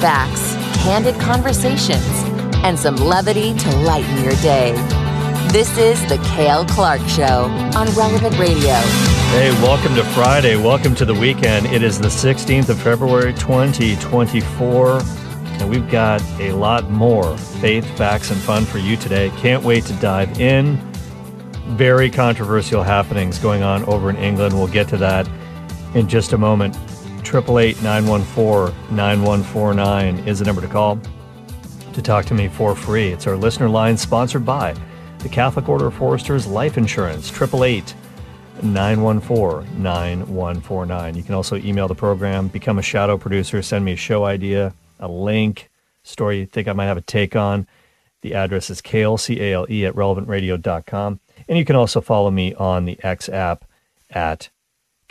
Facts, candid conversations, and some levity to lighten your day. This is The Cale Clark Show on Relevant Radio. Hey, welcome to Friday. Welcome to the weekend. It is the 16th of February, 2024, and we've got a lot more faith, facts, and fun for you today. Can't wait to dive in. Very controversial happenings going on over in England. We'll get to that in just a moment. 888 914 9149 is the number to call to talk to me for free. It's our listener line sponsored by the Catholic Order of Foresters Life Insurance, 888 914 9149. You can also email the program, become a shadow producer, send me a show idea, a link, story you think I might have a take on. The address is cale, C A L E, at relevantradio.com. And you can also follow me on the X app at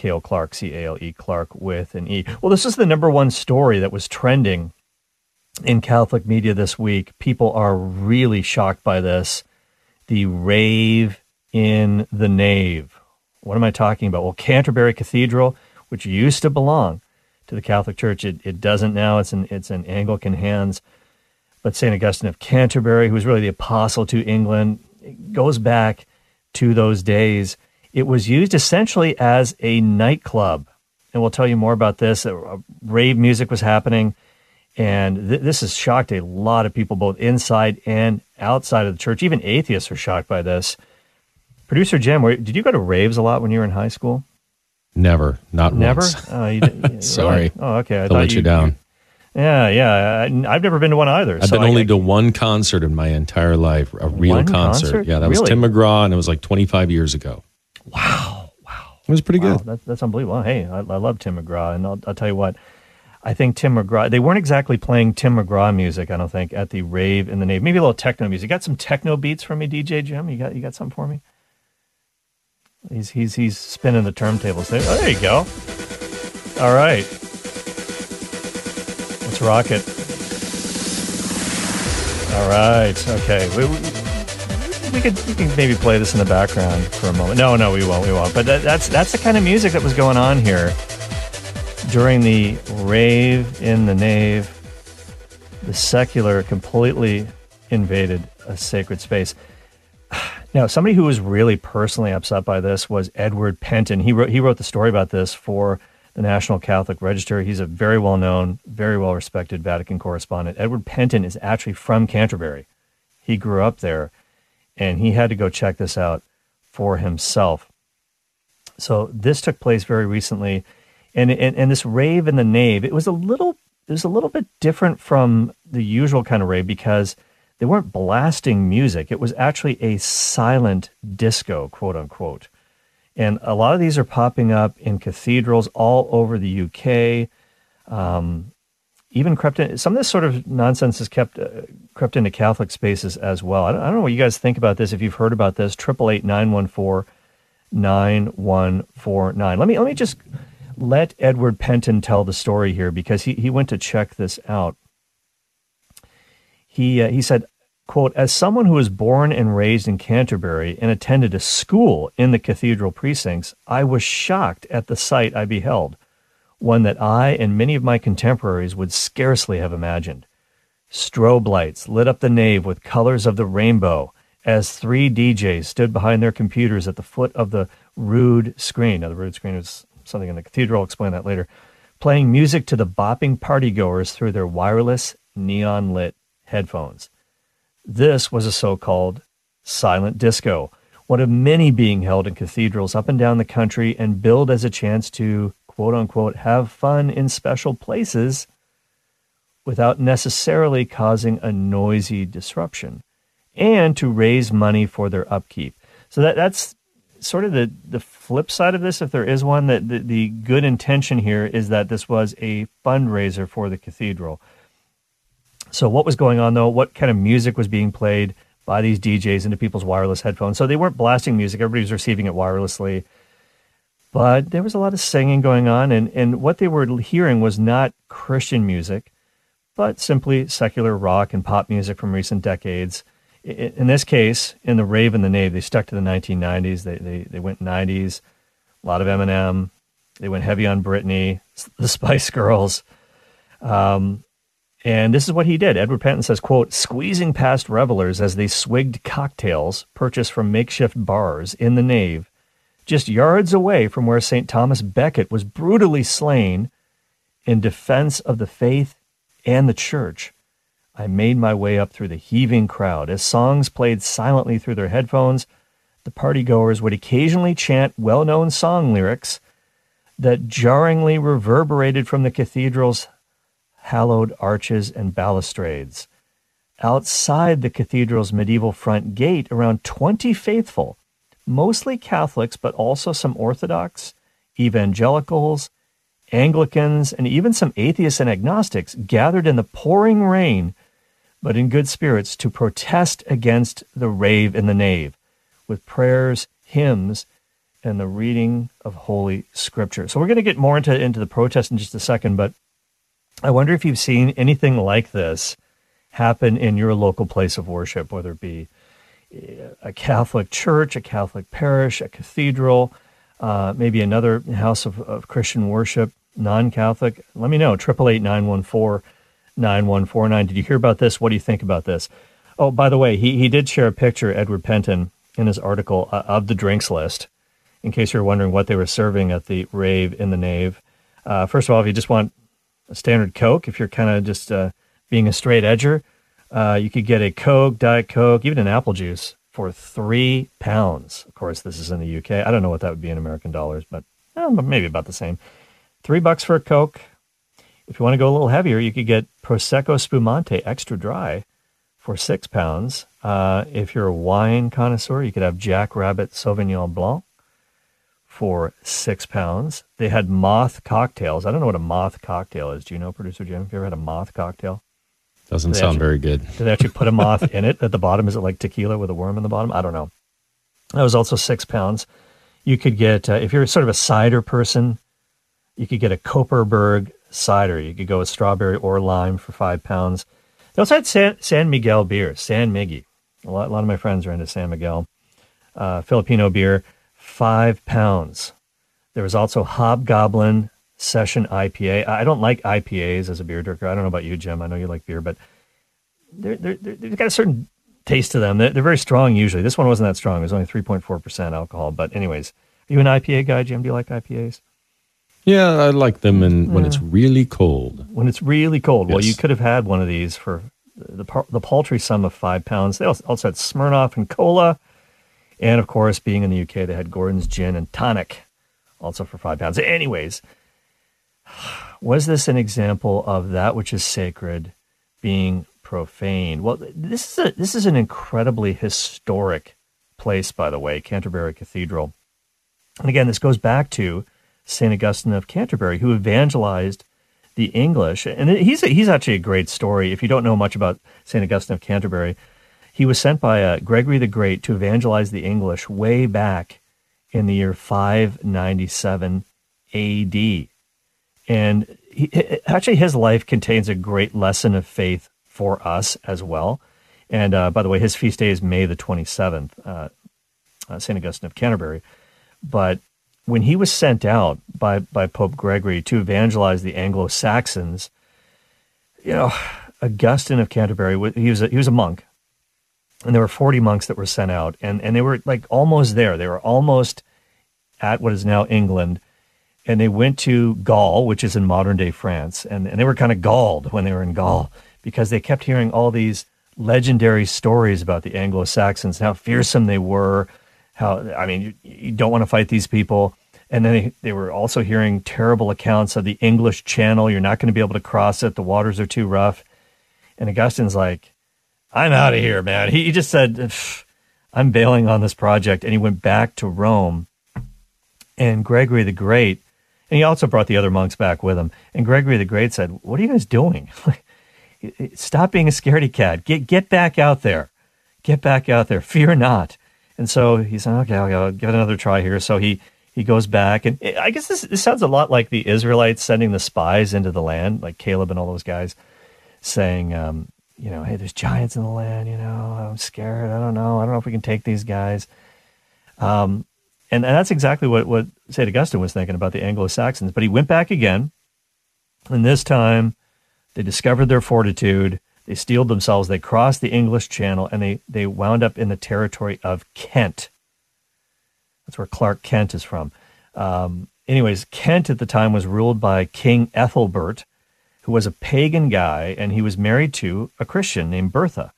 Cale Clark, C A L E Clark with an E. Well, this is the number one story that was trending in Catholic media this week. People are really shocked by this. The rave in the nave. What am I talking about? Well, Canterbury Cathedral, which used to belong to the Catholic Church, it, it doesn't now. It's in, it's in Anglican hands. But St. Augustine of Canterbury, who was really the apostle to England, goes back to those days it was used essentially as a nightclub. And we'll tell you more about this. Uh, rave music was happening. And th- this has shocked a lot of people, both inside and outside of the church. Even atheists are shocked by this. Producer Jim, where, did you go to raves a lot when you were in high school? Never, not once. never. Oh, you Sorry. Really? Oh, okay. I thought let you, you down. Yeah, yeah. I, have never been to one either. I've so been I, only I, to one concert in my entire life, a real concert. concert. Yeah, that really? was Tim McGraw, and it was like 25 years ago. Wow, wow, it was pretty wow, good. That, that's unbelievable. Hey, I, I, love Tim McGraw, and I'll, I'll tell you what. I think Tim McGraw. They weren't exactly playing Tim McGraw music. I don't think at the rave in the nave. Maybe a little techno music. You got some techno beats for me, DJ Jim. You got you got something for me? He's he's he's spinning the turntables. There, oh, there you go. All right, let's rock it. All right. Okay. We, we, we could we can maybe play this in the background for a moment. No, no, we won't. We won't. But that, that's that's the kind of music that was going on here during the rave in the nave. The secular completely invaded a sacred space. Now, somebody who was really personally upset by this was Edward Pentin. He wrote he wrote the story about this for the National Catholic Register. He's a very well known, very well respected Vatican correspondent. Edward Pentin is actually from Canterbury. He grew up there and he had to go check this out for himself. So this took place very recently, and and, and this rave in the nave it was a little it was a little bit different from the usual kind of rave because they weren't blasting music. It was actually a silent disco, quote unquote. And a lot of these are popping up in cathedrals all over the UK. Um, even crept in. Some of this sort of nonsense has kept uh, crept into Catholic spaces as well. I don't, I don't, know what you guys think about this. If you've heard about this, triple eight nine one four nine one four nine. Let me let me just let Edward Pentin tell the story here because he he went to check this out. He uh, he said. Quote, as someone who was born and raised in Canterbury and attended a school in the cathedral precincts, I was shocked at the sight I beheld one that I and many of my contemporaries would scarcely have imagined. Strobe lights lit up the nave with colors of the rainbow as three DJs stood behind their computers at the foot of the rood screen. Now, the rood screen is something in the cathedral, I'll explain that later. Playing music to the bopping partygoers through their wireless, neon lit headphones. This was a so called silent disco, one of many being held in cathedrals up and down the country and billed as a chance to quote unquote, have fun in special places without necessarily causing a noisy disruption and to raise money for their upkeep. So that, that's sort of the, the flip side of this, if there is one, that the, the good intention here is that this was a fundraiser for the cathedral. So what was going on though? What kind of music was being played by these DJs into people's wireless headphones? So they weren't blasting music; everybody was receiving it wirelessly. But there was a lot of singing going on, and, and what they were hearing was not Christian music, but simply secular rock and pop music from recent decades. In this case, in the Rave and the Nave, they stuck to the 1990s. They, they, they went 90s, a lot of Eminem. They went heavy on Britney, the Spice Girls. Um, And this is what he did. Edward Pentin says, quote, squeezing past revelers as they swigged cocktails purchased from makeshift bars in the nave, just yards away from where St. Thomas Becket was brutally slain in defense of the faith and the church. I made my way up through the heaving crowd. As songs played silently through their headphones, the partygoers would occasionally chant well known song lyrics that jarringly reverberated from the cathedral's hallowed arches and balustrades. Outside the cathedral's medieval front gate, around 20 faithful, mostly Catholics, but also some Orthodox, evangelicals, Anglicans, and even some atheists and agnostics gathered in the pouring rain, but in good spirits, to protest against the rave in the nave with prayers, hymns, and the reading of Holy Scripture. So we're going to get more into, into the protest in just a second, but I wonder if you've seen anything like this happen in your local place of worship, whether it be a Catholic church, a Catholic parish, a cathedral, uh, maybe another house of, of Christian worship, non Catholic. Let me know. 888 914 9149. Did you hear about this? What do you think about this? Oh, by the way, he, he did share a picture, Edward Pentin, in his article uh, of the drinks list, in case you're wondering what they were serving at the rave in the nave. Uh, first of all, if you just want a standard Coke, if you're kind of just uh, being a straight edger, uh, you could get a Coke, Diet Coke, even an apple juice for three pounds. Of course, this is in the UK. I don't know what that would be in American dollars, but eh, maybe about the same. Three bucks for a Coke. If you want to go a little heavier, you could get Prosecco Spumante extra dry for six pounds. Uh, if you're a wine connoisseur, you could have Jack Rabbit Sauvignon Blanc for six pounds. They had moth cocktails. I don't know what a moth cocktail is. Do you know, producer Jim? Have you ever had a moth cocktail? Doesn't sound actually, very good. Do they actually put a moth in it at the bottom? Is it like tequila with a worm in the bottom? I don't know. That was also six pounds. You could get, uh, if you're sort of a cider person, you could get a Kopparberg cider. You could go with strawberry or lime for five pounds. They also had San, San Miguel beer, San Miggy. A lot, a lot of my friends are into San Miguel. Uh, Filipino beer, five pounds. There was also Hobgoblin Session IPA. I don't like IPAs as a beer drinker. I don't know about you, Jim. I know you like beer, but they're, they're, they've got a certain taste to them. They're, they're very strong usually. This one wasn't that strong. It was only 3.4% alcohol. But, anyways, are you an IPA guy, Jim? Do you like IPAs? Yeah, I like them in, when it's really cold. When it's really cold. Yes. Well, you could have had one of these for the, the paltry sum of five pounds. They also had Smirnoff and Cola. And of course, being in the UK, they had Gordon's Gin and Tonic, also for five pounds. Anyways, was this an example of that which is sacred being profane? Well, this is a, this is an incredibly historic place, by the way, Canterbury Cathedral. And again, this goes back to St. Augustine of Canterbury, who evangelized the English. And he's, a, he's actually a great story. If you don't know much about St. Augustine of Canterbury, he was sent by uh, Gregory the Great to evangelize the English way back in the year 597 AD. And he, actually, his life contains a great lesson of faith for us as well. And uh, by the way, his feast day is May the 27th, uh, uh St. Augustine of Canterbury. But when he was sent out by, by Pope Gregory to evangelize the Anglo Saxons, you know, Augustine of Canterbury, he was a, he was a monk, and there were 40 monks that were sent out, and, and they were like almost there. They were almost at what is now England, and they went to Gaul, which is in modern day France, and, and they were kind of galled when they were in Gaul because they kept hearing all these legendary stories about the Anglo Saxons, how fearsome they were, how I mean, you, you don't want to fight these people. And then they, they were also hearing terrible accounts of the English Channel. You're not going to be able to cross it. The waters are too rough. And Augustine's like, I'm out of here, man. He, he just said, I'm bailing on this project. And he went back to Rome. And Gregory the Great, and he also brought the other monks back with him. And Gregory the Great said, What are you guys doing? Stop being a scaredy cat. Get, get back out there. Get back out there. Fear not. And so he said, okay, I'll give it another try here. So he, he goes back. And I guess this, this sounds a lot like the Israelites sending the spies into the land, like Caleb and all those guys saying, um, you know, hey, there's giants in the land, you know, I'm scared. I don't know. I don't know if we can take these guys. Um, and, and that's exactly what, what St. Augustine was thinking about the Anglo Saxons. But he went back again. And this time, They discovered their fortitude. They steeled themselves. They crossed the English Channel and they, they wound up in the territory of Kent. That's where Clark Kent is from. Um, anyways, Kent at the time was ruled by King Ethelbert, who was a pagan guy, and he was married to a Christian named Bertha.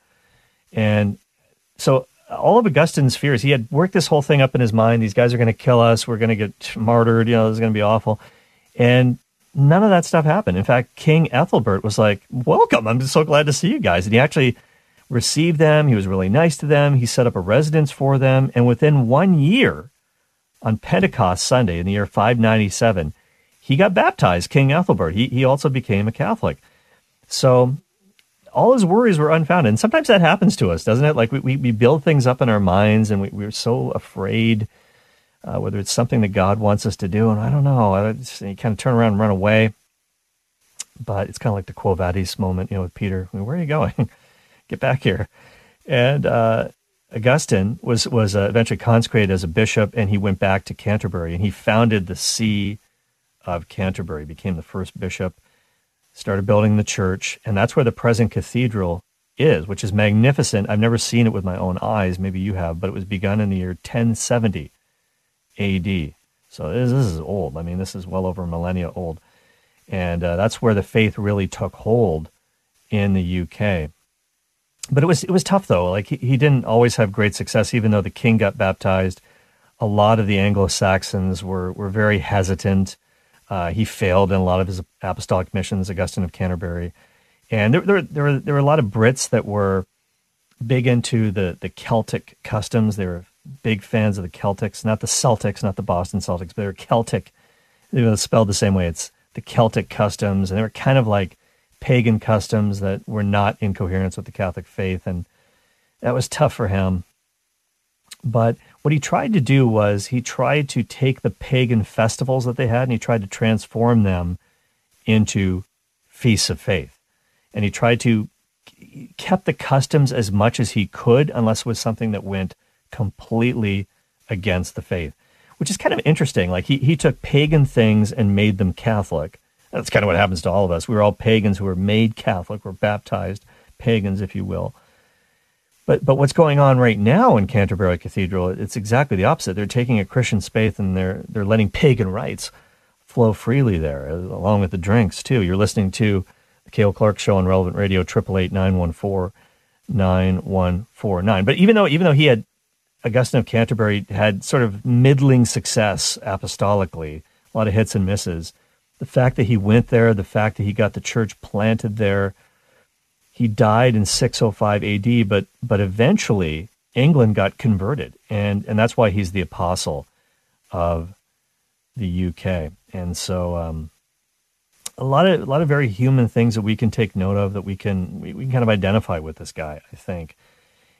And so all of Augustine's fears, he had worked this whole thing up in his mind. These guys are going to kill us. We're going to get martyred. You know, this is going to be awful. And none of that stuff happened. In fact, King Ethelbert was like, Welcome. I'm so glad to see you guys. And he actually received them. He was really nice to them. He set up a residence for them. And within one year, on Pentecost Sunday in the year 597, he got baptized, King Ethelbert. He, he also became a Catholic. So all his worries were unfounded. And sometimes that happens to us, doesn't it? Like we, we, we build things up in our minds and we, we're so afraid, uh, whether it's something that God wants us to do. And I don't know, just, you kind of turn around and run away. But it's kind of like the Quo Vadis moment, you know, with Peter. I mean, where are you going? Get back here. And uh, Augustine was, was uh, eventually consecrated as a bishop and he went back to Canterbury and he founded the See of Canterbury, became the first bishop started building the church, and that's where the present cathedral is, which is magnificent. I've never seen it with my own eyes. Maybe you have, but it was begun in the year 1070 AD. So this, this is old. I mean, this is well over a millennia old. And uh, that's where the faith really took hold in the UK. But it was it was tough though. Like he, he didn't always have great success, even though the king got baptized. A lot of the Anglo Saxons were were very hesitant uh, he failed in a lot of his apostolic missions, Augustine of Canterbury. And there, there, there, were, there were a lot of Brits that were big into the, the Celtic customs. They were big fans of the Celtics, not the Celtics, not the Boston Celtics, but they were Celtic. They were spelled the same way. It's the Celtic customs. And they were kind of like pagan customs that were not in coherence with the Catholic faith. And that was tough for him. But what he tried to do was he tried to take the pagan festivals that they had and he tried to transform them into feasts of faith. And he tried to kept the customs as much as he could unless it was something that went completely against the faith, which is kind of interesting. Like he, he took pagan things and made them Catholic. That's kind of what happens to all of us. We were all pagans who were made Catholic, were baptized pagans, if you will. But but what's going on right now in Canterbury Cathedral? It's exactly the opposite. They're taking a Christian faith and they're they're letting pagan rites flow freely there, uh, along with the drinks too. You're listening to the Cale Clark Show on Relevant Radio, triple eight nine one four nine one four nine. But even though even though he had Augustine of Canterbury had sort of middling success apostolically, a lot of hits and misses. The fact that he went there, the fact that he got the church planted there, he died in 605 AD, but but eventually England got converted, and and that's why he's the apostle of the UK. And so um, a lot of a lot of very human things that we can take note of that we can we, we can kind of identify with this guy, I think.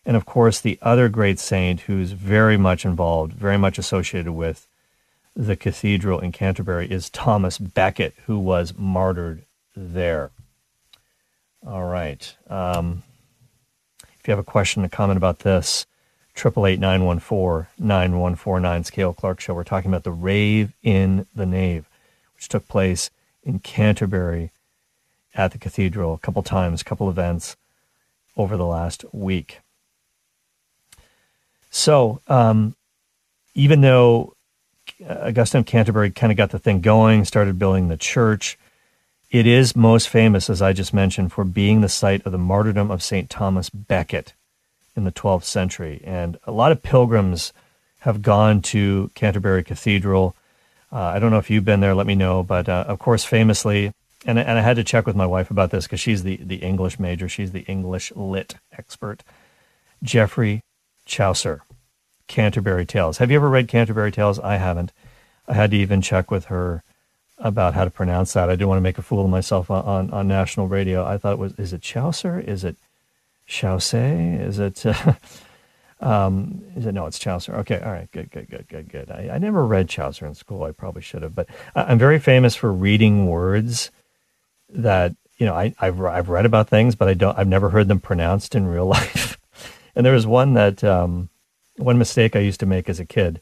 And of course, the other great saint who's very much involved, very much associated with the cathedral in Canterbury is Thomas Becket, who was martyred there. All right. Um, if you have a question, a comment about this, triple eight nine one four nine one four nine Scale Clark Show. We're talking about the rave in the nave, which took place in Canterbury at the cathedral a couple times, a couple events over the last week. So, um, even though Augustine of Canterbury kind of got the thing going, started building the church, it is most famous, as I just mentioned, for being the site of the martyrdom of St. Thomas Becket in the 12th century. And a lot of pilgrims have gone to Canterbury Cathedral. Uh, I don't know if you've been there, let me know. But uh, of course, famously, and, and I had to check with my wife about this because she's the, the English major, she's the English lit expert. Geoffrey Chaucer, Canterbury Tales. Have you ever read Canterbury Tales? I haven't. I had to even check with her about how to pronounce that. I didn't want to make a fool of myself on, on, on national radio. I thought it was, is it Chaucer? Is it Chaucer? Is it, uh, um, is it, no, it's Chaucer. Okay. All right. Good, good, good, good, good. I, I never read Chaucer in school. I probably should have, but I'm very famous for reading words that, you know, I, I've, I've read about things, but I don't, I've never heard them pronounced in real life. and there was one that, um, one mistake I used to make as a kid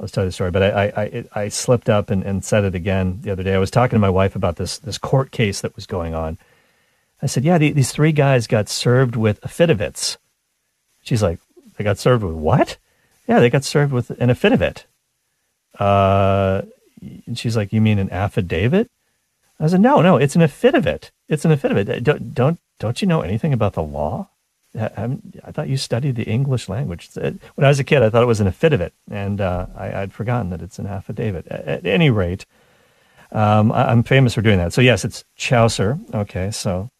I'll tell you the story, but I, I, I slipped up and, and said it again the other day. I was talking to my wife about this, this court case that was going on. I said, yeah, the, these three guys got served with affidavits. She's like, they got served with what? Yeah, they got served with an affidavit. Uh, and she's like, you mean an affidavit? I said, no, no, it's an affidavit. It's an affidavit. Don't, don't, don't you know anything about the law? I, thought you studied the English language. When I was a kid, I thought it was an affidavit, and uh, I, would forgotten that it's an affidavit. At, at any rate, um, I, am famous for doing that. So yes, it's Chaucer. Okay, so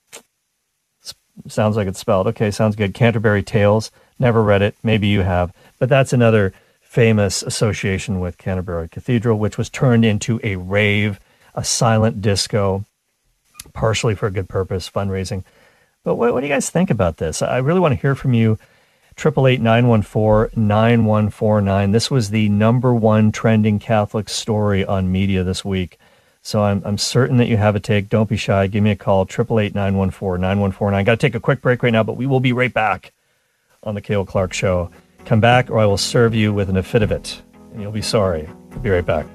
sounds like it's spelled. Okay, sounds good. Canterbury Tales. Never read it. Maybe you have, but that's another famous association with Canterbury Cathedral, which was turned into a rave, a silent disco, partially for a good purpose, fundraising. But what, what do you guys think about this? I really want to hear from you. Triple eight nine one four nine one four nine. This was the number one trending Catholic story on media this week. So I'm, I'm certain that you have a take. Don't be shy. Give me a call. Triple eight nine one four nine one four nine. Got to take a quick break right now, but we will be right back on the Cale Clark Show. Come back, or I will serve you with an affidavit, and you'll be sorry. We'll be right back.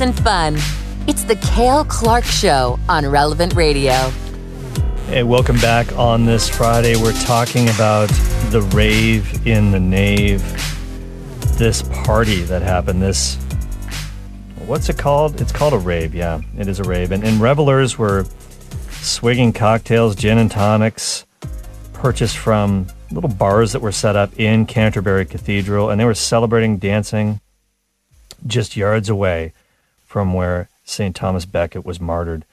And fun. It's the Cale Clark Show on Relevant Radio. Hey, welcome back on this Friday. We're talking about the rave in the nave. This party that happened, this, what's it called? It's called a rave, yeah. It is a rave. And, and revelers were swigging cocktails, gin and tonics, purchased from little bars that were set up in Canterbury Cathedral, and they were celebrating, dancing just yards away from where St. Thomas Becket was martyred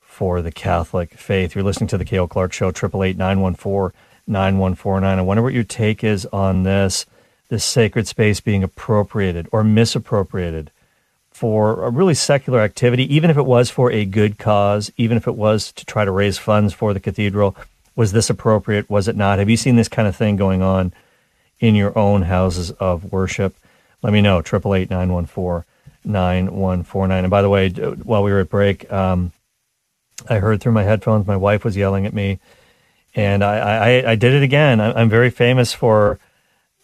for the Catholic faith. You're listening to the Cale Clark Show, 888-914-9149. I wonder what your take is on this, this sacred space being appropriated or misappropriated for a really secular activity, even if it was for a good cause, even if it was to try to raise funds for the cathedral. Was this appropriate? Was it not? Have you seen this kind of thing going on in your own houses of worship? Let me know, 888 914 9149. And by the way, while we were at break, um, I heard through my headphones my wife was yelling at me, and I, I, I did it again. I'm very famous for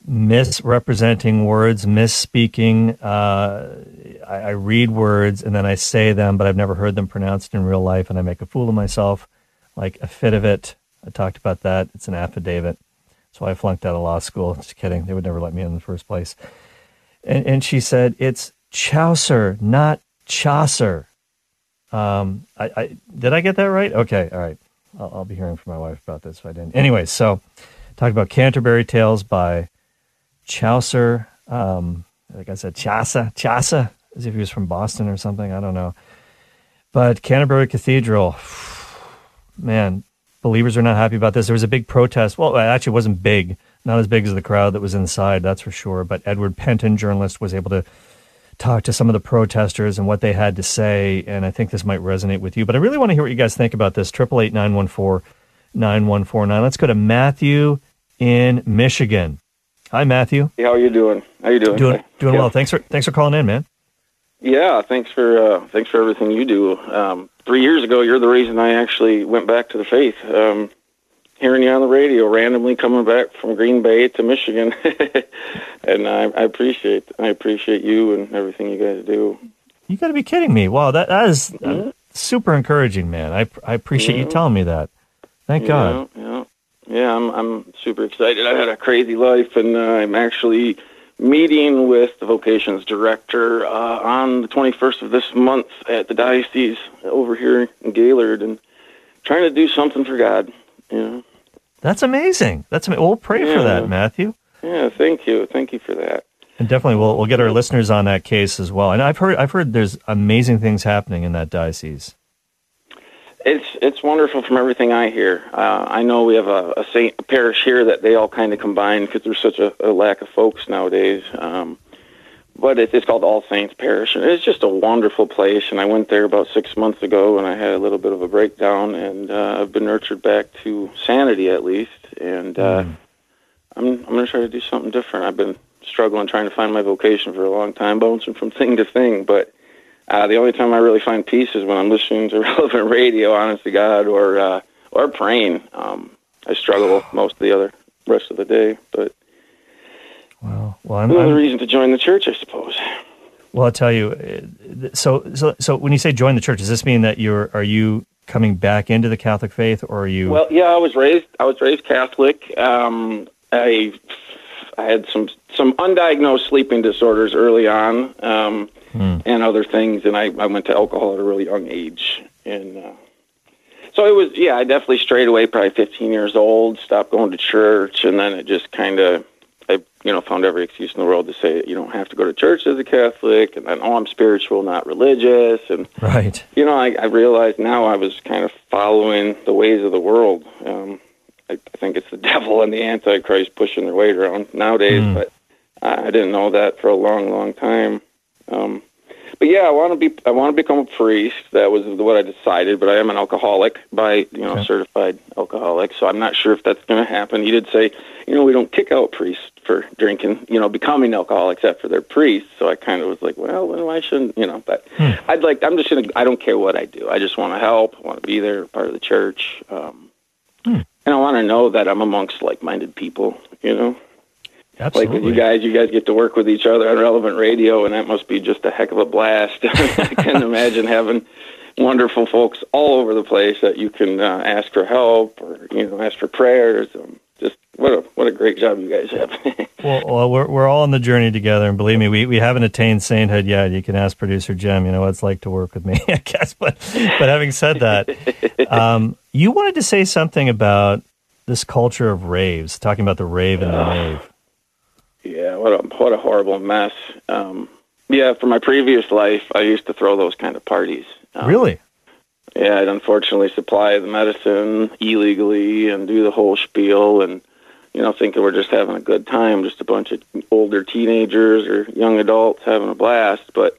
misrepresenting words, misspeaking. Uh, I, I, read words and then I say them, but I've never heard them pronounced in real life, and I make a fool of myself, like a fit of it. I talked about that. It's an affidavit. So I flunked out of law school. Just kidding. They would never let me in the first place. And, and she said, it's Chaucer, not Chaucer. Um, I, I, did I get that right? Okay, all right. I'll, I'll be hearing from my wife about this if I didn't. Anyway, so talk about Canterbury Tales by Chaucer. Um, like I said, Chaucer, Chaucer, as if he was from Boston or something. I don't know. But Canterbury Cathedral, man, believers are not happy about this. There was a big protest. Well, actually, it wasn't big, not as big as the crowd that was inside, that's for sure. But Edward Pentin, journalist, was able to talk to some of the protesters and what they had to say, and I think this might resonate with you. But I really want to hear what you guys think about this. Triple eight nine one four nine one four nine. Let's go to Matthew in Michigan. Hi, Matthew. Hey, how are you doing? How you doing? Doing doing yeah. well. Thanks for thanks for calling in, man. Yeah, thanks for uh, thanks for everything you do. Um, three years ago, you're the reason I actually went back to the faith. Um, hearing you on the radio, randomly coming back from Green Bay to Michigan, and I, I, appreciate I appreciate you and everything you guys do. You got to be kidding me! Wow, that, that is, uh, super encouraging, man. I I appreciate you telling me that. Thank yeah, God. Yeah, yeah, I'm I'm super excited. I had a crazy life, and uh, I'm actually meeting with the vocations director uh, on the 21st of this month at the diocese over here in Gaylord, and trying to do something for God. Know. That's amazing. That's amazing. We'll pray yeah. for that, Matthew. Yeah, thank you. Thank you for that. And definitely, we'll we'll get our listeners on that case as well. And I've heard I've heard there's amazing things happening in that diocese. It's it's wonderful from everything I hear. Uh, I know we have a, a Saint a parish here that they all kind of combine because there's such a, a, lack of folks nowadays. Um, but it, it's called All Saints Parish, and it's just a wonderful place. And I went there about six months ago, and I had a little bit of a breakdown, and uh, I've been nurtured back to sanity at least. And uh, mm. I'm I'm going to try to do something different. I've been struggling trying to find my vocation for a long time, bouncing from thing to thing. But uh, the only time I really find peace is when I'm listening to relevant radio, honest to God, or uh, or praying. Um, I struggle most of the other rest of the day, but well, well, I'm, another I'm, reason to join the church, I suppose. Well, I'll tell you. Uh, so, so, so when you say join the church, does this mean that you're are you coming back into the Catholic faith, or are you? Well, yeah, I was raised. I was raised Catholic. Um, I I had some some undiagnosed sleeping disorders early on, um, hmm. and other things, and I, I went to alcohol at a really young age, and uh, so it was. Yeah, I definitely strayed away. Probably 15 years old, stopped going to church, and then it just kind of you know, found every excuse in the world to say you don't have to go to church as a Catholic, and then oh, I'm spiritual, not religious, and right. You know, I, I realized now I was kind of following the ways of the world. Um, I, I think it's the devil and the Antichrist pushing their weight around nowadays, mm. but I, I didn't know that for a long, long time. Um, but yeah, I want to be. I want to become a priest. That was what I decided. But I am an alcoholic by you know okay. certified alcoholic. So I'm not sure if that's going to happen. He did say, you know, we don't kick out priests for drinking. You know, becoming alcoholics after they're priests. So I kind of was like, well, then why shouldn't you know? But hmm. I'd like. I'm just gonna. I don't care what I do. I just want to help. I want to be there, part of the church. Um, hmm. And I want to know that I'm amongst like-minded people. You know. Absolutely. Like with you guys, you guys get to work with each other on relevant radio, and that must be just a heck of a blast. I can imagine having wonderful folks all over the place that you can uh, ask for help or you know ask for prayers. Um, just what a what a great job you guys have. well, well, we're we're all on the journey together, and believe me, we, we haven't attained sainthood yet. You can ask producer Jim, you know what it's like to work with me, I guess. But but having said that, um, you wanted to say something about this culture of raves, talking about the rave and the rave. Yeah, what a what a horrible mess. Um, yeah, for my previous life, I used to throw those kind of parties. Um, really? Yeah, I'd unfortunately supply the medicine illegally and do the whole spiel, and you know, thinking we're just having a good time, just a bunch of older teenagers or young adults having a blast. But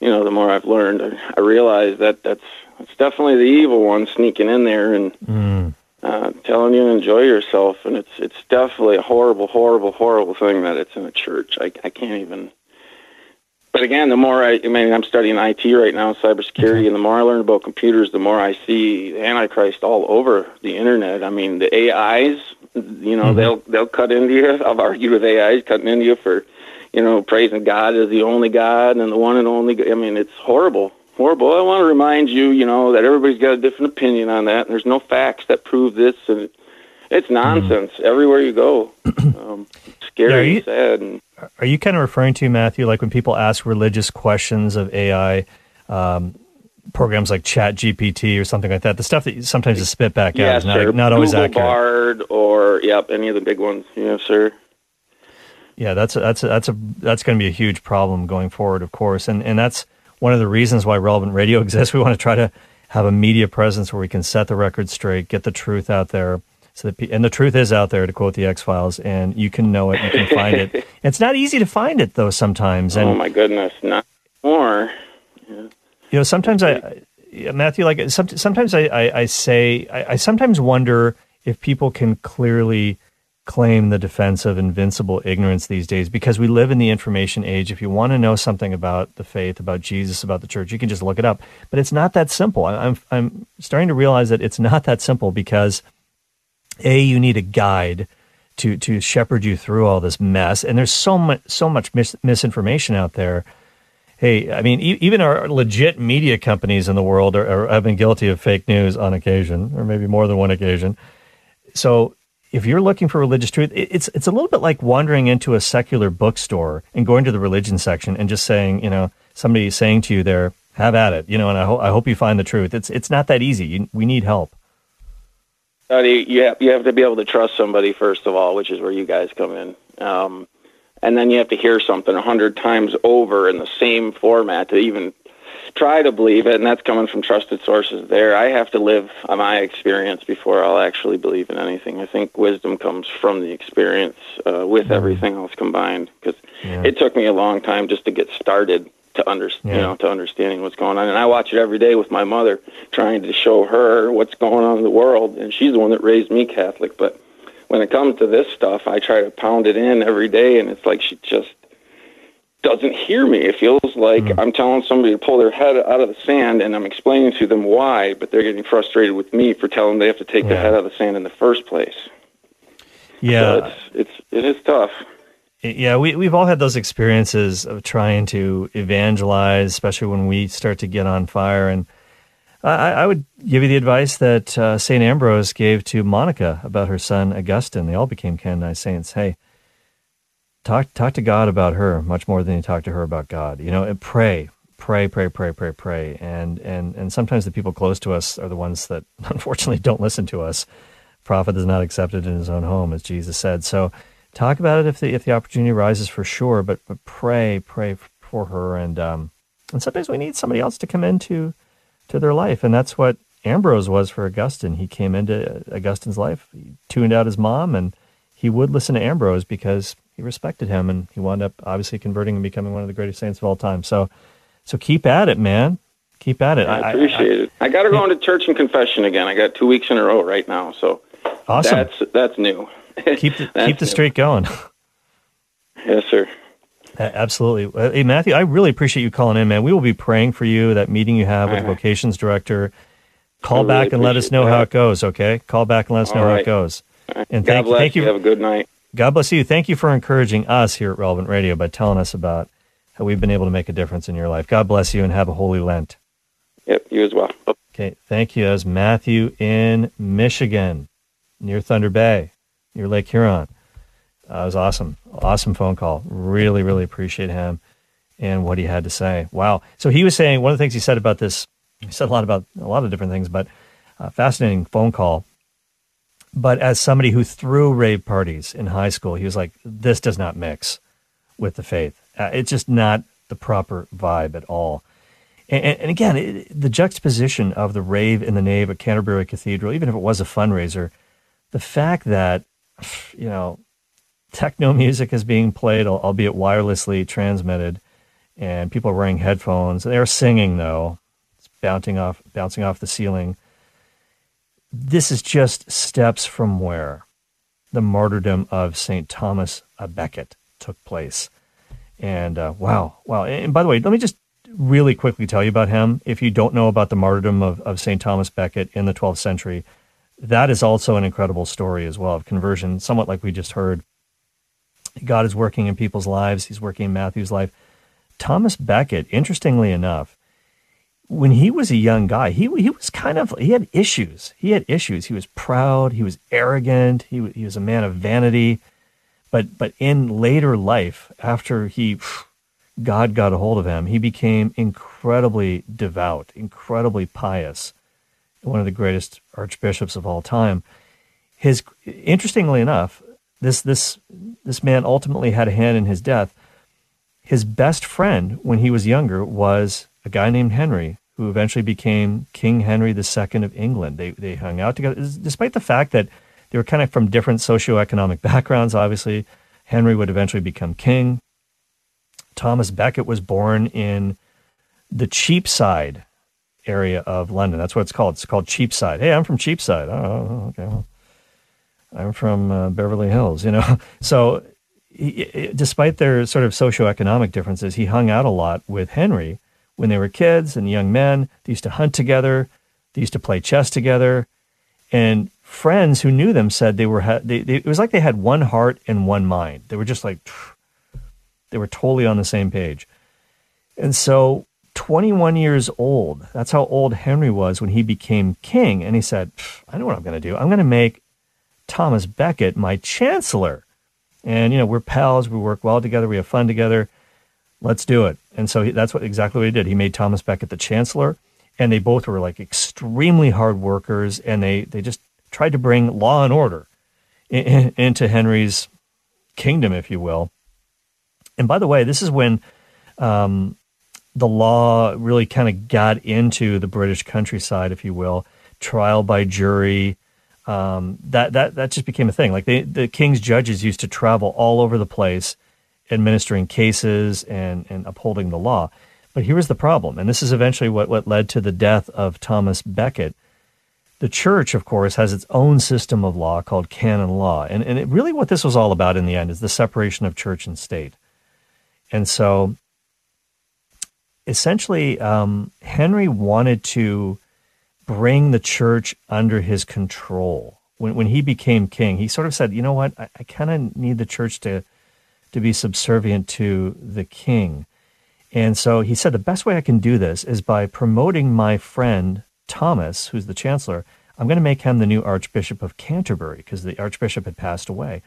you know, the more I've learned, I, I realize that that's that's definitely the evil one sneaking in there and. Mm uh, telling you to enjoy yourself, and it's it's definitely a horrible, horrible, horrible thing that it's in a church. I I can't even. But again, the more I, I mean, I'm studying IT right now, cybersecurity, and the more I learn about computers, the more I see Antichrist all over the internet. I mean, the AIs, you know, mm-hmm. they'll they'll cut into you. I've argued with AIs cutting into you for, you know, praising God as the only God and the one and only. I mean, it's horrible horrible. I want to remind you, you know, that everybody's got a different opinion on that, and there's no facts that prove this, and it's nonsense mm. everywhere you go. Um, scary, yeah, you, sad. And, are you kind of referring to Matthew, like when people ask religious questions of AI? Um, programs like Chat GPT or something like that. The stuff that sometimes is spit back out is not, not always Google accurate. Bard or yep, any of the big ones. Yes, sir. Yeah, that's a, that's a, that's a that's going to be a huge problem going forward, of course, and and that's one of the reasons why relevant radio exists. We want to try to have a media presence where we can set the record straight, get the truth out there. So that, and the truth is out there, to quote the X Files, and you can know it, you can find it. It's not easy to find it though sometimes. And, oh my goodness, not more. Yeah. You know, sometimes I, Matthew, like sometimes I, I, I say, I, I sometimes wonder if people can clearly claim the defense of invincible ignorance these days because we live in the information age. If you want to know something about the faith, about Jesus, about the church, you can just look it up. But it's not that simple. I'm, I'm starting to realize that it's not that simple because A, you need a guide to, to shepherd you through all this mess. And there's so much, so much mis- misinformation out there. Hey, I mean, e- even our legit media companies in the world are, are, have been guilty of fake news on occasion, or maybe more than one occasion. So if you're looking for religious truth, it's it's a little bit like wandering into a secular bookstore and going to the religion section and just saying, you know, somebody saying to you there, "Have at it," you know, and I hope I hope you find the truth. It's it's not that easy. You, we need help. You have, you have to be able to trust somebody first of all, which is where you guys come in. Um, and then you have to hear something a hundred times over in the same format to even try to believe it, and that's coming from trusted sources there. I have to live my experience before I'll actually believe in anything. I think wisdom comes from the experience uh, with mm-hmm. everything else combined because yeah. it took me a long time just to get started to understand, yeah. you know, to understanding what's going on. And I watch it every day with my mother, trying to show her what's going on in the world. And she's the one that raised me Catholic, but when it comes to this stuff, I try to pound it in every day, and it's like she just doesn't hear me. It feels like mm. I'm telling somebody to pull their head out of the sand, and I'm explaining to them why, but they're getting frustrated with me for telling them they have to take yeah. their head out of the sand in the first place. Yeah, so it's it's it is tough. Yeah, we we've all had those experiences of trying to evangelize, especially when we start to get on fire. And I, I would give you the advice that uh, Saint Ambrose gave to Monica about her son Augustine. They all became canonized saints. Hey, talk talk to God about her much more than you talk to her about God. You know, and pray, pray, pray, pray, pray, pray. And and and sometimes the people close to us are the ones that unfortunately don't listen to us. Prophet is not accepted in his own home, as Jesus said. So talk about it if the if the opportunity arises for sure. But but pray, pray for her, and um, and sometimes we need somebody else to come into to their life, and that's what Ambrose was for Augustine. He came into Augustine's life, he tuned out his mom, and he would listen to Ambrose because he respected him, and he wound up obviously converting and becoming one of the greatest saints of all time. So, so keep at it, man. Keep at it. I appreciate I, I, it. I got to go into church and confession again. I got two weeks in a row right now, so awesome. That's that's new. keep the, keep the streak going. Yes, sir. Absolutely. Uh, hey, Matthew, I really appreciate you calling in, man. We will be praying for you, that meeting you have with the uh-huh. vocations director. Call really back and let us know that. how it goes, okay? Call back and let us All know right. how it goes. And God thank, bless thank you. Have a good night. God bless you. Thank you for encouraging us here at Relevant Radio by telling us about how we've been able to make a difference in your life. God bless you and have a holy Lent. Yep, you as well. Okay, thank you. As Matthew in Michigan, near Thunder Bay, near Lake Huron. Uh, it was awesome. Awesome phone call. Really, really appreciate him and what he had to say. Wow. So he was saying one of the things he said about this, he said a lot about a lot of different things, but uh, fascinating phone call but as somebody who threw rave parties in high school, he was like, this does not mix with the faith. Uh, it's just not the proper vibe at all. And, and again, it, the juxtaposition of the rave in the nave at Canterbury Cathedral, even if it was a fundraiser, the fact that, you know, techno music is being played, albeit wirelessly transmitted, and people are wearing headphones. They're singing, though. It's bouncing off, bouncing off the ceiling this is just steps from where the martyrdom of St. Thomas a Becket took place. And uh, wow, wow. And by the way, let me just really quickly tell you about him. If you don't know about the martyrdom of, of St. Thomas Becket in the 12th century, that is also an incredible story as well of conversion, somewhat like we just heard. God is working in people's lives, He's working in Matthew's life. Thomas Becket, interestingly enough, when he was a young guy, he he was kind of he had issues. He had issues. He was proud. He was arrogant. He he was a man of vanity. But but in later life, after he God got a hold of him, he became incredibly devout, incredibly pious, one of the greatest archbishops of all time. His interestingly enough, this this this man ultimately had a hand in his death. His best friend when he was younger was a guy named Henry, who eventually became King Henry II of England. They, they hung out together, despite the fact that they were kind of from different socioeconomic backgrounds, obviously. Henry would eventually become king. Thomas Becket was born in the Cheapside area of London. That's what it's called. It's called Cheapside. Hey, I'm from Cheapside. Oh, okay. Well, I'm from uh, Beverly Hills, you know. So, he, despite their sort of socioeconomic differences, he hung out a lot with Henry when they were kids and young men. They used to hunt together. They used to play chess together. And friends who knew them said they were, they, they, it was like they had one heart and one mind. They were just like, they were totally on the same page. And so 21 years old, that's how old Henry was when he became king. And he said, I know what I'm going to do. I'm going to make Thomas Becket my chancellor. And, you know, we're pals. We work well together. We have fun together. Let's do it. And so he, that's what exactly what he did. He made Thomas Becket the chancellor, and they both were like extremely hard workers, and they they just tried to bring law and order in, in, into Henry's kingdom, if you will. And by the way, this is when um, the law really kind of got into the British countryside, if you will, trial by jury. Um, that that that just became a thing. Like they, the king's judges used to travel all over the place administering cases and, and upholding the law. But here was the problem, and this is eventually what, what led to the death of Thomas Becket. The church, of course, has its own system of law called canon law. And, and it, really what this was all about in the end is the separation of church and state. And so essentially, um, Henry wanted to bring the church under his control. When, when he became king, he sort of said, you know what, I, I kind of need the church to, to be subservient to the king. And so he said, the best way I can do this is by promoting my friend Thomas, who's the chancellor. I'm going to make him the new Archbishop of Canterbury because the Archbishop had passed away.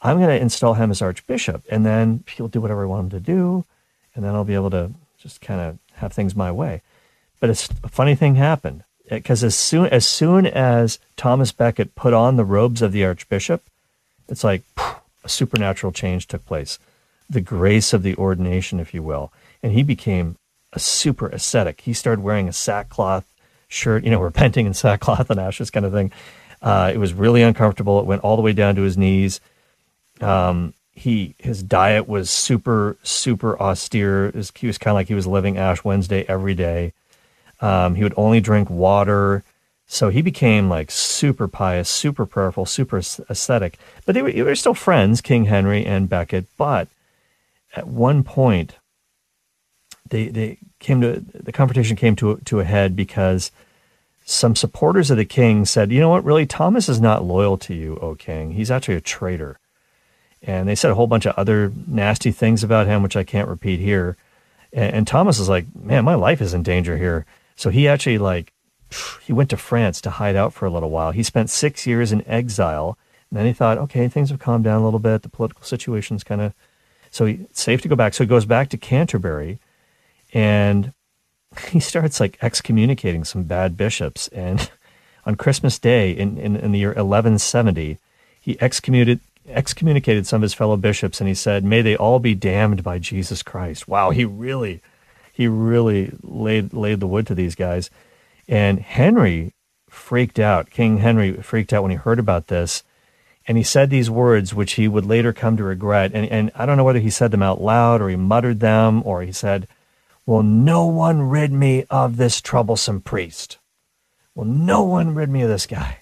I'm going to install him as Archbishop, and then he'll do whatever I want him to do, and then I'll be able to just kind of have things my way. But a funny thing happened because as soon as soon as Thomas Becket put on the robes of the Archbishop, it's like a supernatural change took place, the grace of the ordination, if you will, and he became a super ascetic. He started wearing a sackcloth shirt, you know, repenting in sackcloth and ashes kind of thing. Uh, it was really uncomfortable. It went all the way down to his knees. Um, he his diet was super super austere. Was, he was kind of like he was living Ash Wednesday every day. Um, he would only drink water. So he became like super pious, super prayerful, super ascetic. But they were, they were still friends, King Henry and Becket. But at one point, they they came to the confrontation came to to a head because some supporters of the king said, "You know what? Really, Thomas is not loyal to you, O king. He's actually a traitor." And they said a whole bunch of other nasty things about him, which I can't repeat here. And, and Thomas is like, "Man, my life is in danger here." So he actually like he went to France to hide out for a little while. He spent six years in exile. And then he thought, okay, things have calmed down a little bit. The political situation's kind of so he, safe to go back. So he goes back to Canterbury and he starts like excommunicating some bad bishops. And on Christmas Day in, in, in the year 1170, he excommunicated, excommunicated some of his fellow bishops and he said, May they all be damned by Jesus Christ. Wow, he really, he really laid, laid the wood to these guys. And Henry freaked out. King Henry freaked out when he heard about this. And he said these words, which he would later come to regret. And, and I don't know whether he said them out loud or he muttered them or he said, Will no one rid me of this troublesome priest? Will no one rid me of this guy?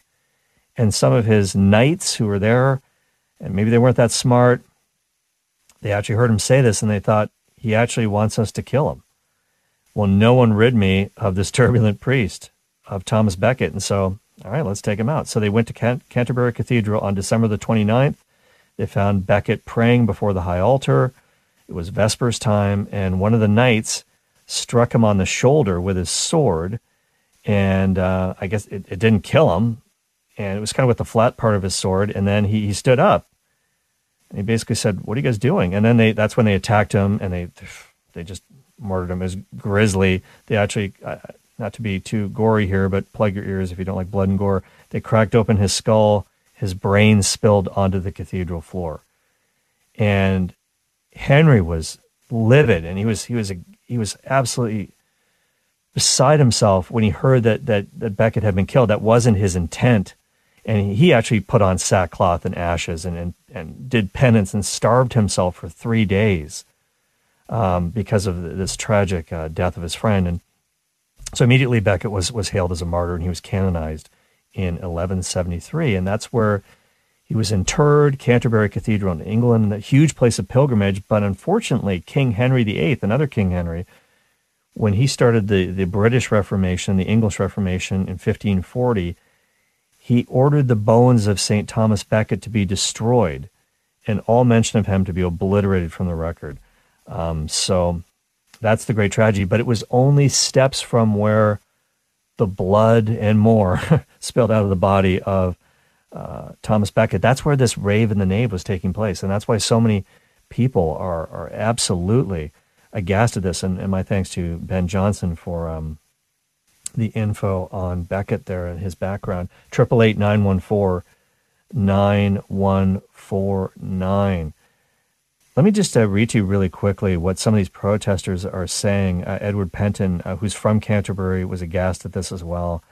And some of his knights who were there, and maybe they weren't that smart, they actually heard him say this and they thought, he actually wants us to kill him. Will no one rid me of this turbulent priest, of Thomas Becket? And so, all right, let's take him out. So they went to Can- Canterbury Cathedral on December the 29th. They found Becket praying before the high altar. It was Vespers time, and one of the knights struck him on the shoulder with his sword, and uh, I guess it, it, didn't kill him, and it was kind of with the flat part of his sword. And then he, he stood up, and he basically said, "What are you guys doing?" And then they that's when they attacked him, and they they just him as grisly. They actually, uh, not to be too gory here, but plug your ears if you don't like blood and gore. They cracked open his skull. His brain spilled onto the cathedral floor, and Henry was livid, and he was he was a he was absolutely beside himself when he heard that, that, that Becket had been killed. That wasn't his intent. And he actually put on sackcloth and ashes and, and, and did penance and starved himself for three days um, because of this tragic uh, death of his friend. And so immediately Becket was, was hailed as a martyr and he was canonized in 1173. And that's where he was interred, Canterbury Cathedral in England, a huge place of pilgrimage. But unfortunately, King Henry VIII, another King Henry, when he started the, the British Reformation, the English Reformation in 1540, he ordered the bones of St. Thomas Becket to be destroyed and all mention of him to be obliterated from the record. Um, so that's the great tragedy. But it was only steps from where the blood and more spilled out of the body of uh, Thomas Becket. That's where this rave in the nave was taking place. And that's why so many people are, are absolutely aghast at this. And, and my thanks to Ben Johnson for um, the info on Becket there and his background. 888 914 9149. Let me just uh, read to you really quickly what some of these protesters are saying. Uh, Edward Pentin, uh, who's from Canterbury, was aghast at this as well.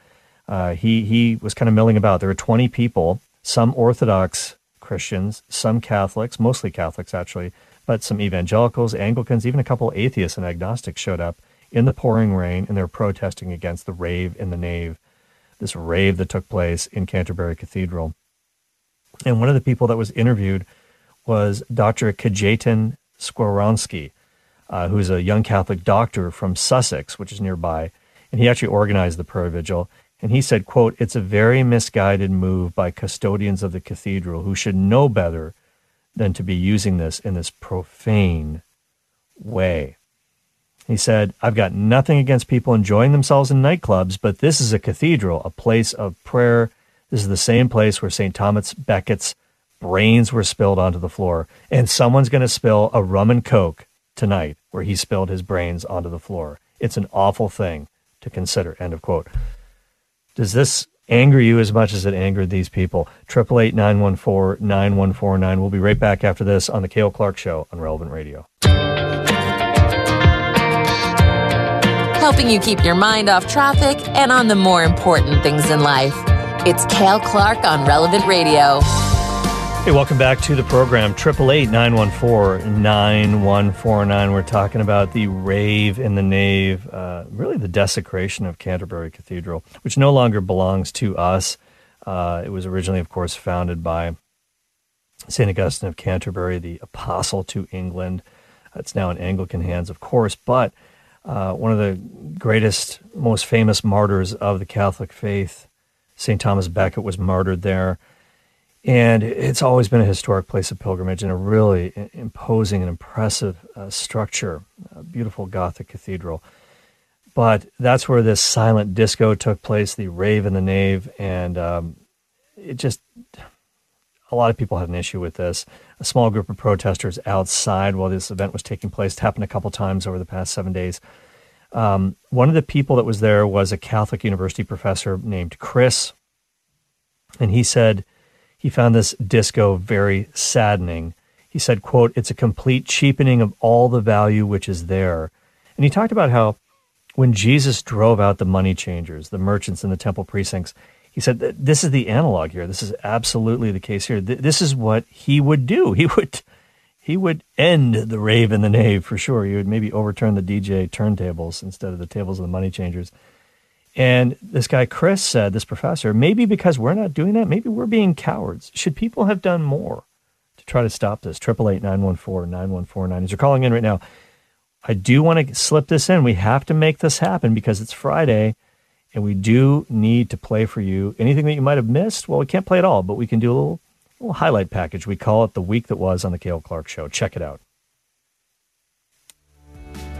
Uh, he he was kind of milling about. There were 20 people, some Orthodox Christians, some Catholics, mostly Catholics actually, but some evangelicals, Anglicans, even a couple atheists and agnostics showed up in the pouring rain, and they were protesting against the rave in the nave this rave that took place in Canterbury Cathedral. And one of the people that was interviewed was Dr. Kajetan Skowronski, uh, who's a young Catholic doctor from Sussex, which is nearby. And he actually organized the prayer vigil. And he said, quote, it's a very misguided move by custodians of the cathedral who should know better than to be using this in this profane way. He said, I've got nothing against people enjoying themselves in nightclubs, but this is a cathedral, a place of prayer. This is the same place where St. Thomas Becket's brains were spilled onto the floor. And someone's going to spill a rum and coke tonight where he spilled his brains onto the floor. It's an awful thing to consider. End of quote. Does this anger you as much as it angered these people? Triple eight nine one four nine one four nine. We'll be right back after this on the Cale Clark Show on Relevant Radio. Helping you keep your mind off traffic and on the more important things in life. It's Cale Clark on Relevant Radio. Hey, welcome back to the program. Triple eight nine one four nine one four nine. We're talking about the rave in the nave, uh, really the desecration of Canterbury Cathedral, which no longer belongs to us. Uh, it was originally, of course, founded by St. Augustine of Canterbury, the apostle to England. It's now in Anglican hands, of course, but uh, one of the greatest, most famous martyrs of the Catholic faith, St. Thomas Becket, was martyred there. And it's always been a historic place of pilgrimage and a really imposing and impressive uh, structure, a beautiful Gothic cathedral. But that's where this silent disco took place, the rave in the nave, and um, it just a lot of people had an issue with this. A small group of protesters outside while this event was taking place it happened a couple times over the past seven days. Um, one of the people that was there was a Catholic university professor named Chris, and he said he found this disco very saddening. He said, quote, it's a complete cheapening of all the value which is there. And he talked about how when Jesus drove out the money changers, the merchants in the temple precincts, he said, this is the analog here. This is absolutely the case here. This is what he would do. He would, he would end the rave in the nave for sure. He would maybe overturn the DJ turntables instead of the tables of the money changers. And this guy, Chris, said, this professor, maybe because we're not doing that, maybe we're being cowards. Should people have done more to try to stop this? 888 914 9149. As you're calling in right now, I do want to slip this in. We have to make this happen because it's Friday and we do need to play for you. Anything that you might have missed, well, we can't play it all, but we can do a little, little highlight package. We call it the week that was on the Cale Clark Show. Check it out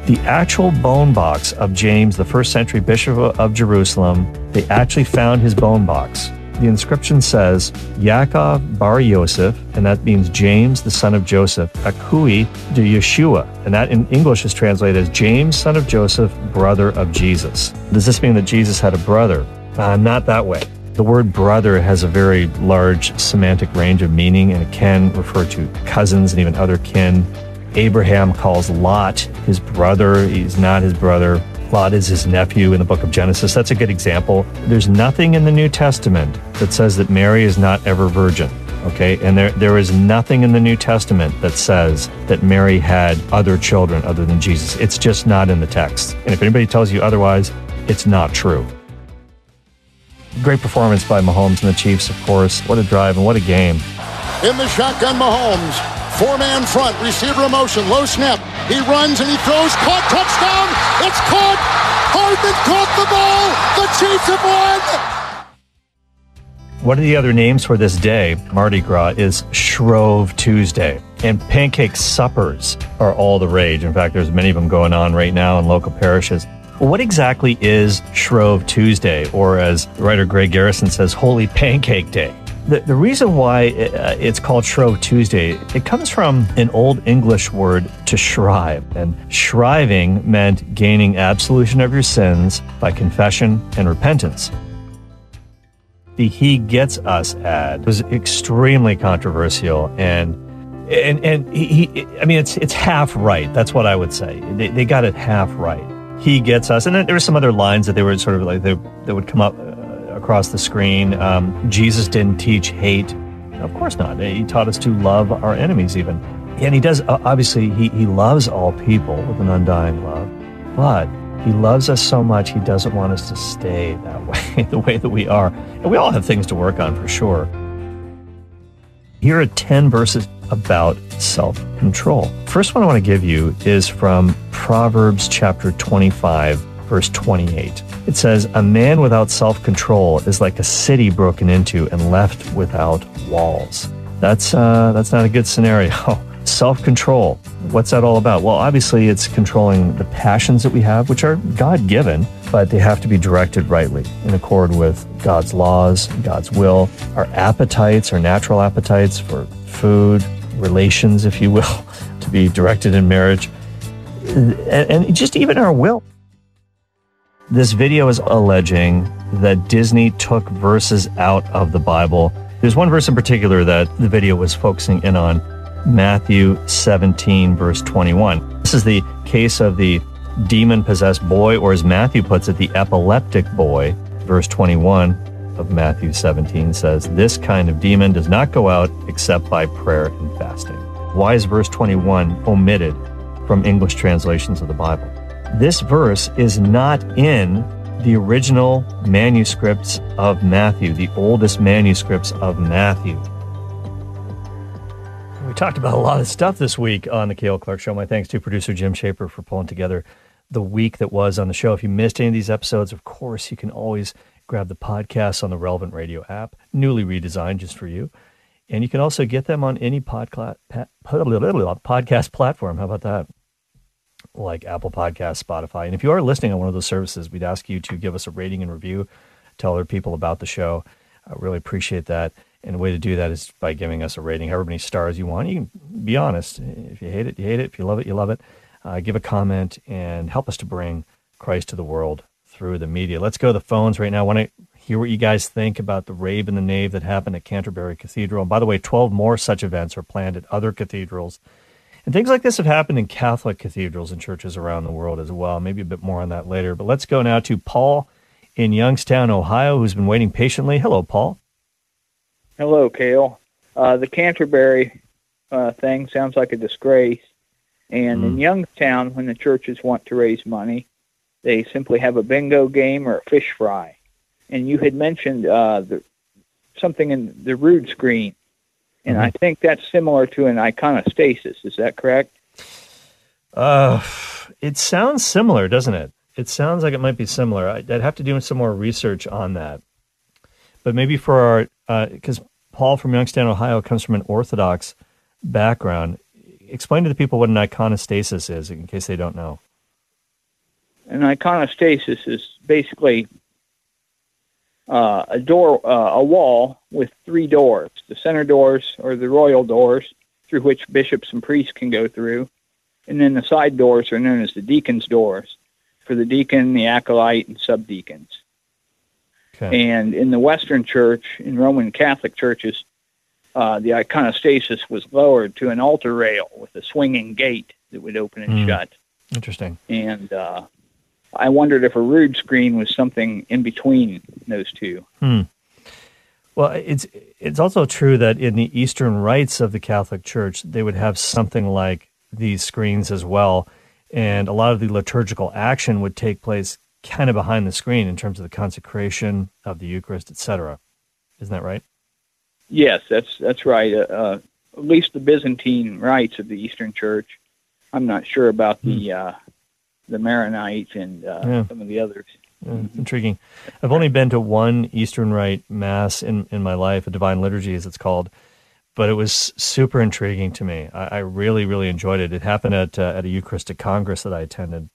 the actual bone box of James, the first century bishop of Jerusalem, they actually found his bone box. The inscription says, Yaakov bar Yosef, and that means James, the son of Joseph, Akui de Yeshua, and that in English is translated as James, son of Joseph, brother of Jesus. Does this mean that Jesus had a brother? Uh, not that way. The word brother has a very large semantic range of meaning, and it can refer to cousins and even other kin. Abraham calls Lot his brother. He's not his brother. Lot is his nephew in the book of Genesis. That's a good example. There's nothing in the New Testament that says that Mary is not ever virgin. Okay, and there there is nothing in the New Testament that says that Mary had other children other than Jesus. It's just not in the text. And if anybody tells you otherwise, it's not true. Great performance by Mahomes and the Chiefs, of course. What a drive and what a game. In the shotgun, Mahomes Four-man front, receiver motion, low snap. He runs and he throws, caught, touchdown! It's caught! Hardman caught the ball! The Chiefs have won! One of the other names for this day, Mardi Gras, is Shrove Tuesday. And pancake suppers are all the rage. In fact, there's many of them going on right now in local parishes. What exactly is Shrove Tuesday, or as writer Greg Garrison says, Holy Pancake Day? The, the reason why uh, it's called Shrove Tuesday, it comes from an Old English word to shrive. And shriving meant gaining absolution of your sins by confession and repentance. The He Gets Us ad was extremely controversial and and and he, he, I mean it's it's half right. That's what I would say. They, they got it half right. He gets us, and then there were some other lines that they were sort of like they, they would come up across the screen. Um, Jesus didn't teach hate. Of course not. He taught us to love our enemies, even. And he does, obviously, he, he loves all people with an undying love. But He loves us so much, He doesn't want us to stay that way, the way that we are. And we all have things to work on for sure. Here are 10 verses about self control. First one I want to give you is from Proverbs chapter 25, verse 28. It says, A man without self control is like a city broken into and left without walls. That's, uh, that's not a good scenario. self control. What's that all about? Well, obviously, it's controlling the passions that we have, which are God given, but they have to be directed rightly in accord with God's laws, God's will, our appetites, our natural appetites for food, relations, if you will, to be directed in marriage, and, just even our will. This video is alleging that Disney took verses out of the Bible. There's one verse in particular that the video was focusing in on Matthew 17, verse 21. This is the case of the demon possessed boy, or as Matthew puts it, the epileptic boy. Verse 21 of Matthew 17 says, This kind of demon does not go out except by prayer and fasting. Why is verse 21 omitted from English translations of the Bible? This verse is not in the original manuscripts of Matthew, the oldest manuscripts of Matthew We talked about a lot of stuff this week on the Cale Clark Show. My thanks to producer Jim Shaper for pulling together the week that was on the show. If you missed any of these episodes, of course, you can always grab the podcasts on the Relevant Radio app, newly redesigned just for you. And you can also get them on any podcast platform. How about that? Like Apple Podcasts, Spotify. And if you are listening on one of those services, we'd ask you to give us a rating and review, tell other people about the show. I really appreciate that. And the way to do that is by giving us a rating, however many stars you want. You can be honest. If you hate it, you hate it. If you love it, you love it. Uh, give a comment and help us to bring Christ to the world through the media. Let's go to the phones right now. I want to hear what you guys think about the rave and the nave that happened at Canterbury Cathedral. And by the way, 12 more such events are planned at other cathedrals. And things like this have happened in Catholic cathedrals and churches around the world as well. Maybe a bit more on that later. But let's go now to Paul in Youngstown, Ohio, who's been waiting patiently. Hello, Paul. Hello, Cale. Uh, the Canterbury uh, thing sounds like a disgrace. And mm. in Youngstown, when the churches want to raise money, they simply have a bingo game or a fish fry. And you had mentioned uh, the, something in the rood screen, and mm-hmm. I think that's similar to an iconostasis. Is that correct? Uh, it sounds similar, doesn't it? It sounds like it might be similar. I'd have to do some more research on that. But maybe for our, because uh, Paul from Youngstown, Ohio, comes from an Orthodox background. Explain to the people what an iconostasis is, in case they don't know. An iconostasis is basically uh, a door, uh, a wall with three doors. The center doors or the royal doors through which bishops and priests can go through, and then the side doors are known as the deacon's doors for the deacon, the acolyte, and subdeacons. Okay. And in the Western Church, in Roman Catholic churches, uh, the iconostasis was lowered to an altar rail with a swinging gate that would open and mm. shut. Interesting. And uh, I wondered if a rood screen was something in between those two. Hmm. Well, it's it's also true that in the Eastern rites of the Catholic Church, they would have something like these screens as well, and a lot of the liturgical action would take place kind of behind the screen in terms of the consecration of the Eucharist, etc. Isn't that right? Yes, that's that's right. Uh, uh, at least the Byzantine rites of the Eastern Church. I'm not sure about the hmm. uh, the Maronites and uh, yeah. some of the others. Yeah, mm-hmm. Intriguing. I've only been to one Eastern Rite Mass in, in my life, a Divine Liturgy as it's called, but it was super intriguing to me. I, I really, really enjoyed it. It happened at uh, at a Eucharistic Congress that I attended,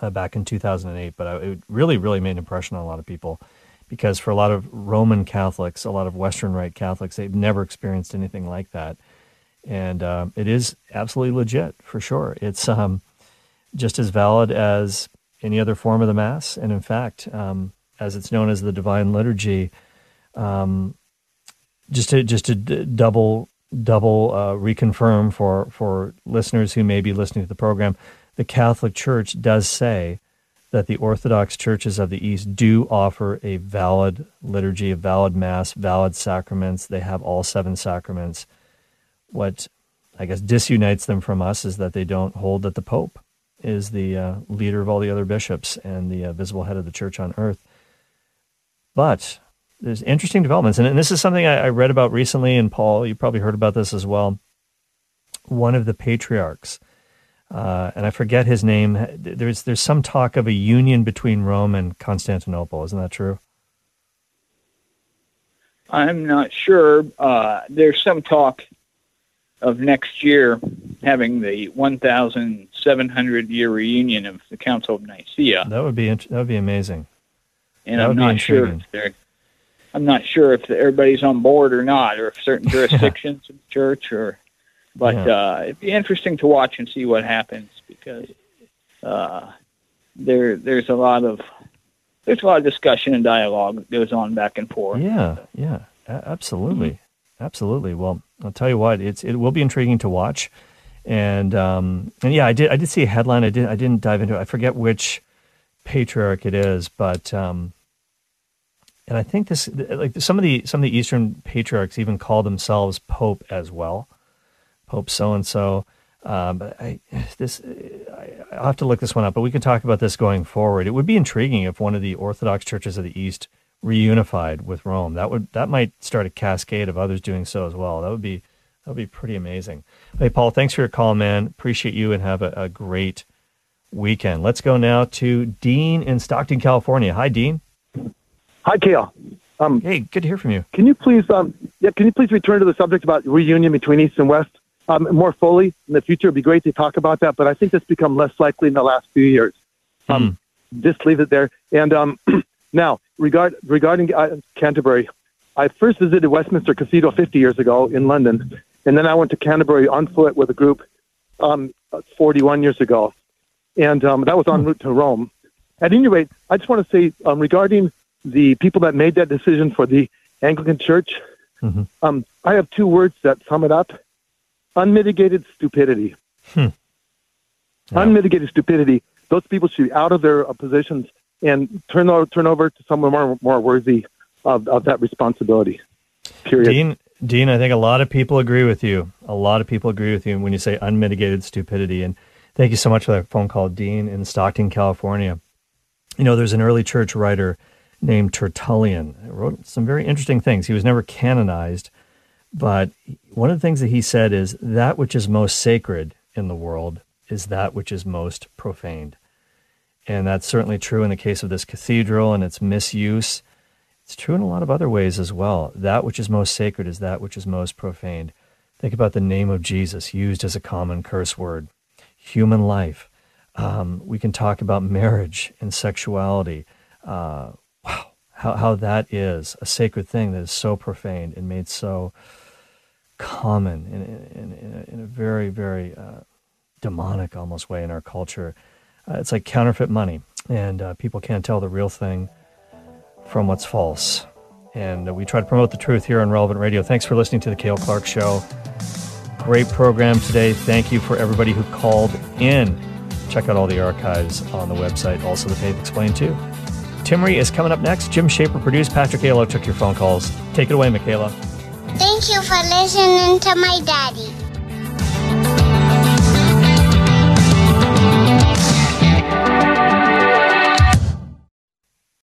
uh, back in 2008, but I, it really, really made an impression on a lot of people because for a lot of Roman Catholics, a lot of Western Rite Catholics, they've never experienced anything like that. And uh, it is absolutely legit for sure. It's um, just as valid as any other form of the Mass. And in fact, um, as it's known as the Divine Liturgy, um, just to just to d- double double uh, reconfirm for for listeners who may be listening to the program, the Catholic Church does say that the Orthodox churches of the East do offer a valid liturgy, a valid Mass, valid sacraments. They have all seven sacraments. What I guess disunites them from us is that they don't hold that the Pope is the uh, leader of all the other bishops and the uh, visible head of the church on earth. But there's interesting developments, and, and this is something I, I, read about recently. And Paul, you probably heard about this as well. One of the patriarchs, uh, and I forget his name. There's there's some talk of a union between Rome and Constantinople. Isn't that true? I'm not sure. Uh, there's some talk of next year having the 1,700 year reunion of the Council of Nicaea. That would be that would be amazing. And that I'm not sure if they're, I'm not sure if everybody's on board or not, or if certain jurisdictions of the church, or but yeah. uh, it'd be interesting to watch and see what happens because uh, there there's a lot of there's a lot of discussion and dialogue that goes on back and forth. Yeah, yeah, absolutely. Absolutely. Well, I'll tell you what, it's it will be intriguing to watch, and um, and yeah, I did I did see a headline. I did I didn't dive into it. I forget which patriarch it is, but um, and I think this like some of the some of the Eastern patriarchs even call themselves Pope as well, Pope so and so. But I this I, I'll have to look this one up, but we can talk about this going forward. It would be intriguing if one of the Orthodox churches of the East reunified with Rome. That would that might start a cascade of others doing so as well. That would be that would be pretty amazing. Hey Paul, thanks for your call, man. Appreciate you and have a, a great weekend. Let's go now to Dean in Stockton, California. Hi, Dean. Hi, Cale. Um, hey, good to hear from you. Can you please, um, yeah, can you please return to the subject about reunion between East and West um, more fully in the future? It'd be great to talk about that, but I think that's become less likely in the last few years. Um, mm. Just leave it there. And um, now, regard, regarding uh, Canterbury, I first visited Westminster Cathedral 50 years ago in London, and then I went to Canterbury on foot with a group um, 41 years ago, and um, that was en route to Rome. At any rate, I just want to say um, regarding the people that made that decision for the Anglican Church, mm-hmm. um, I have two words that sum it up: unmitigated stupidity. Hmm. Yeah. Unmitigated stupidity. Those people should be out of their uh, positions and turn over, turn over to someone more more worthy of, of that responsibility. Period. Dean, Dean, I think a lot of people agree with you. A lot of people agree with you when you say unmitigated stupidity. And thank you so much for that phone call, Dean, in Stockton, California. You know, there's an early church writer named Tertullian. He wrote some very interesting things. He was never canonized, but one of the things that he said is that which is most sacred in the world is that which is most profaned. And that's certainly true in the case of this cathedral and its misuse. It's true in a lot of other ways as well. That which is most sacred is that which is most profaned. Think about the name of Jesus used as a common curse word, human life. Um, we can talk about marriage and sexuality. Uh, wow, how, how that is a sacred thing that is so profaned and made so common in, in, in, a, in a, very, very uh, demonic almost way in our culture. Uh, it's like counterfeit money, and uh, people can't tell the real thing from what's false. And uh, we try to promote the truth here on Relevant Radio. Thanks for listening to the Cale Clark Show. Great program today. Thank you for everybody who called in. Check out all the archives on the website, also the Faith Explained too. Timmerie is coming up next. Jim Shaper produced. Patrick Halo took your phone calls. Take it away, Michaela. Thank you for listening to my daddy.